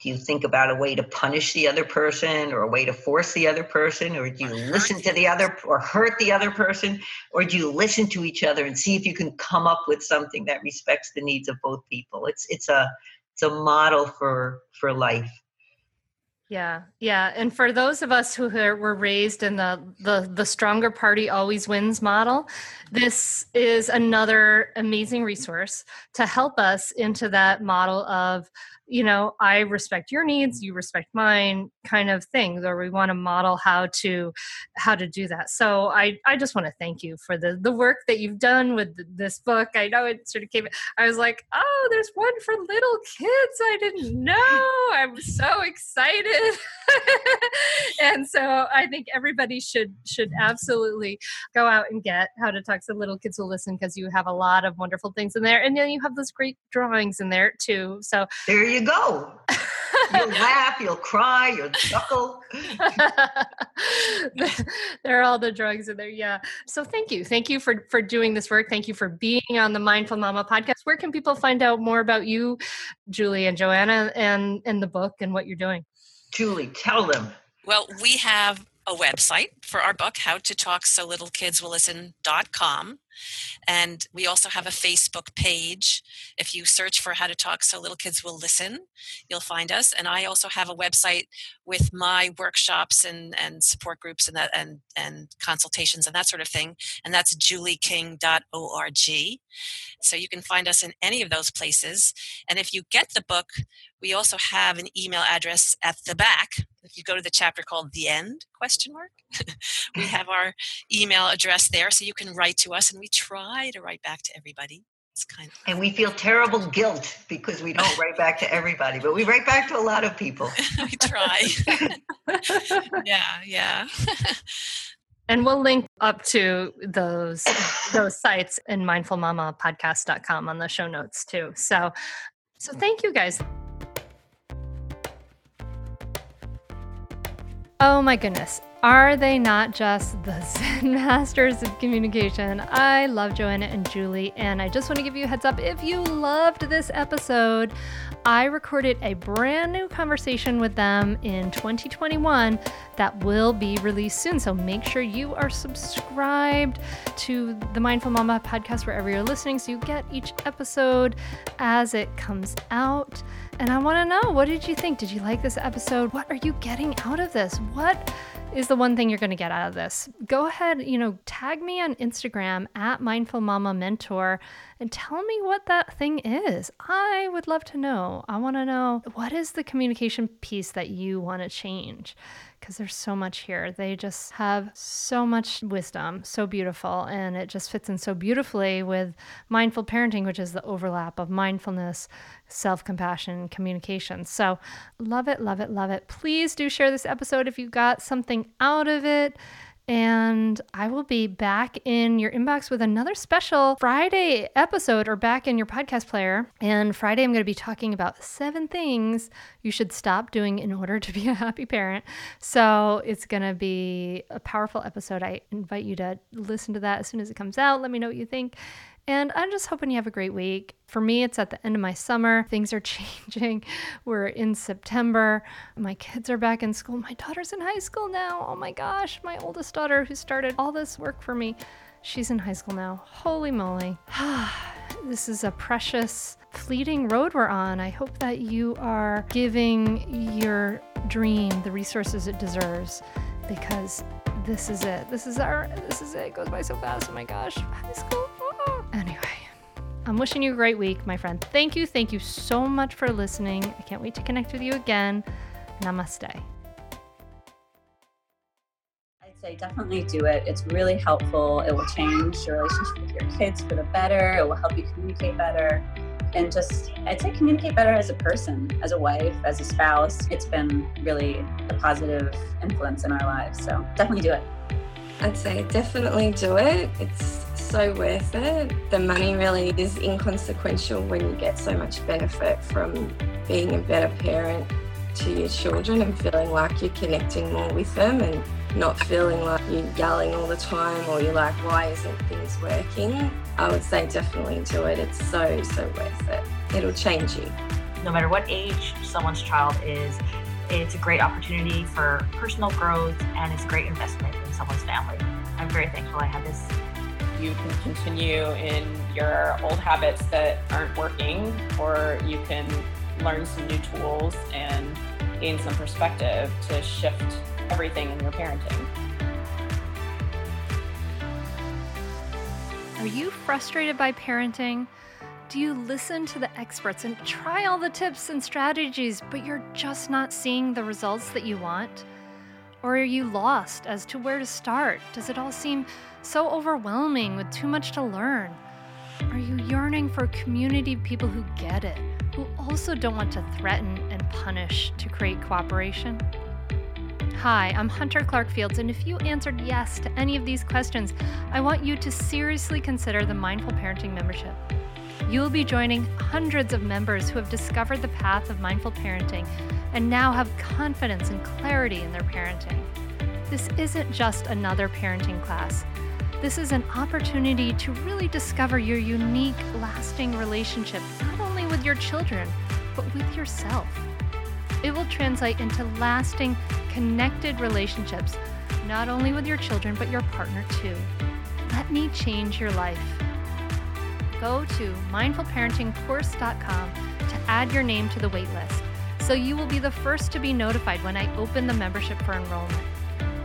do you think about a way to punish the other person or a way to force the other person? Or do you listen to the other or hurt the other person? Or do you listen to each other and see if you can come up with something that respects the needs of both people? It's it's a it's a model for for life. Yeah, yeah, and for those of us who were raised in the the the stronger party always wins model, this is another amazing resource to help us into that model of you know i respect your needs you respect mine kind of thing or we want to model how to how to do that. So i i just want to thank you for the the work that you've done with this book. I know it sort of came i was like oh there's one for little kids i didn't know. I'm so excited. And so i think everybody should should absolutely go out and get how to talk so little kids will listen because you have a lot of wonderful things in there and then you have those great drawings in there too. So there you go. you'll laugh, you'll cry, you'll chuckle. there are all the drugs in there. Yeah. So thank you. Thank you for for doing this work. Thank you for being on the Mindful Mama podcast. Where can people find out more about you, Julie and Joanna, and and the book and what you're doing? Julie, tell them. Well, we have a website for our book, How to Talk So Little Kids Will Listen.com. And we also have a Facebook page. If you search for How to Talk So Little Kids Will Listen, you'll find us. And I also have a website with my workshops and, and support groups and that and, and consultations and that sort of thing. And that's julieking.org. So you can find us in any of those places. And if you get the book, we also have an email address at the back. If you go to the chapter called "The End?" question mark, we have our email address there, so you can write to us, and we try to write back to everybody. It's kind of and we feel terrible guilt because we don't write back to everybody, but we write back to a lot of people. we try. yeah, yeah. And we'll link up to those those sites in mindfulmamapodcast.com on the show notes too. So so thank you guys. Oh my goodness. Are they not just the Zen masters of communication? I love Joanna and Julie, and I just want to give you a heads up if you loved this episode, I recorded a brand new conversation with them in 2021 that will be released soon. So make sure you are subscribed to the Mindful Mama podcast wherever you're listening so you get each episode as it comes out. And I want to know what did you think? Did you like this episode? What are you getting out of this? What is the one thing you're going to get out of this. Go ahead, you know, tag me on Instagram at Mindful Mama Mentor and tell me what that thing is. I would love to know. I want to know what is the communication piece that you want to change because there's so much here. They just have so much wisdom, so beautiful, and it just fits in so beautifully with mindful parenting, which is the overlap of mindfulness, self compassion, communication. So, love it, love it, love it. Please do share this episode if you got something out of it. And I will be back in your inbox with another special Friday episode or back in your podcast player. And Friday, I'm going to be talking about seven things you should stop doing in order to be a happy parent. So it's going to be a powerful episode. I invite you to listen to that as soon as it comes out. Let me know what you think. And I'm just hoping you have a great week. For me, it's at the end of my summer. Things are changing. We're in September. My kids are back in school. My daughter's in high school now. Oh my gosh, my oldest daughter, who started all this work for me, she's in high school now. Holy moly. this is a precious, fleeting road we're on. I hope that you are giving your dream the resources it deserves because this is it. This is our, this is it. It goes by so fast. Oh my gosh. High school. Anyway, I'm wishing you a great week, my friend. Thank you. Thank you so much for listening. I can't wait to connect with you again. Namaste. I'd say definitely do it. It's really helpful. It will change your relationship with your kids for the better. It will help you communicate better. And just, I'd say communicate better as a person, as a wife, as a spouse. It's been really a positive influence in our lives. So definitely do it. I'd say definitely do it. It's so worth it. The money really is inconsequential when you get so much benefit from being a better parent to your children and feeling like you're connecting more with them and not feeling like you're yelling all the time or you're like, why isn't things working? I would say definitely do it. It's so, so worth it. It'll change you. No matter what age someone's child is, it's a great opportunity for personal growth and it's a great investment in someone's family. I'm very thankful I had this. You can continue in your old habits that aren't working, or you can learn some new tools and gain some perspective to shift everything in your parenting. Are you frustrated by parenting? Do you listen to the experts and try all the tips and strategies, but you're just not seeing the results that you want? Or are you lost as to where to start? Does it all seem so overwhelming with too much to learn? Are you yearning for a community of people who get it, who also don't want to threaten and punish to create cooperation? Hi, I'm Hunter Clark Fields, and if you answered yes to any of these questions, I want you to seriously consider the Mindful Parenting membership. You will be joining hundreds of members who have discovered the path of mindful parenting and now have confidence and clarity in their parenting. This isn't just another parenting class. This is an opportunity to really discover your unique, lasting relationship, not only with your children, but with yourself. It will translate into lasting, connected relationships, not only with your children, but your partner too. Let me change your life go to mindfulparentingcourse.com to add your name to the waitlist so you will be the first to be notified when I open the membership for enrollment.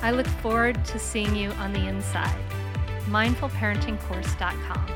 I look forward to seeing you on the inside. mindfulparentingcourse.com.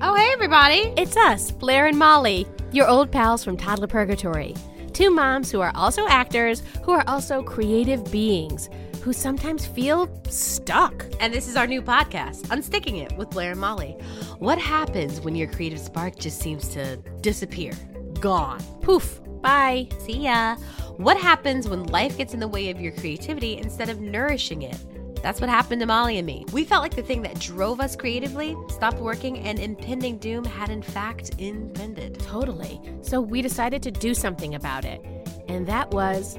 Oh, hey, everybody! It's us, Blair and Molly, your old pals from Toddler Purgatory. Two moms who are also actors, who are also creative beings, who sometimes feel stuck. And this is our new podcast, Unsticking It with Blair and Molly. What happens when your creative spark just seems to disappear? Gone. Poof. Bye. See ya. What happens when life gets in the way of your creativity instead of nourishing it? That's what happened to Molly and me. We felt like the thing that drove us creatively stopped working and impending doom had in fact impended. Totally. So we decided to do something about it. And that was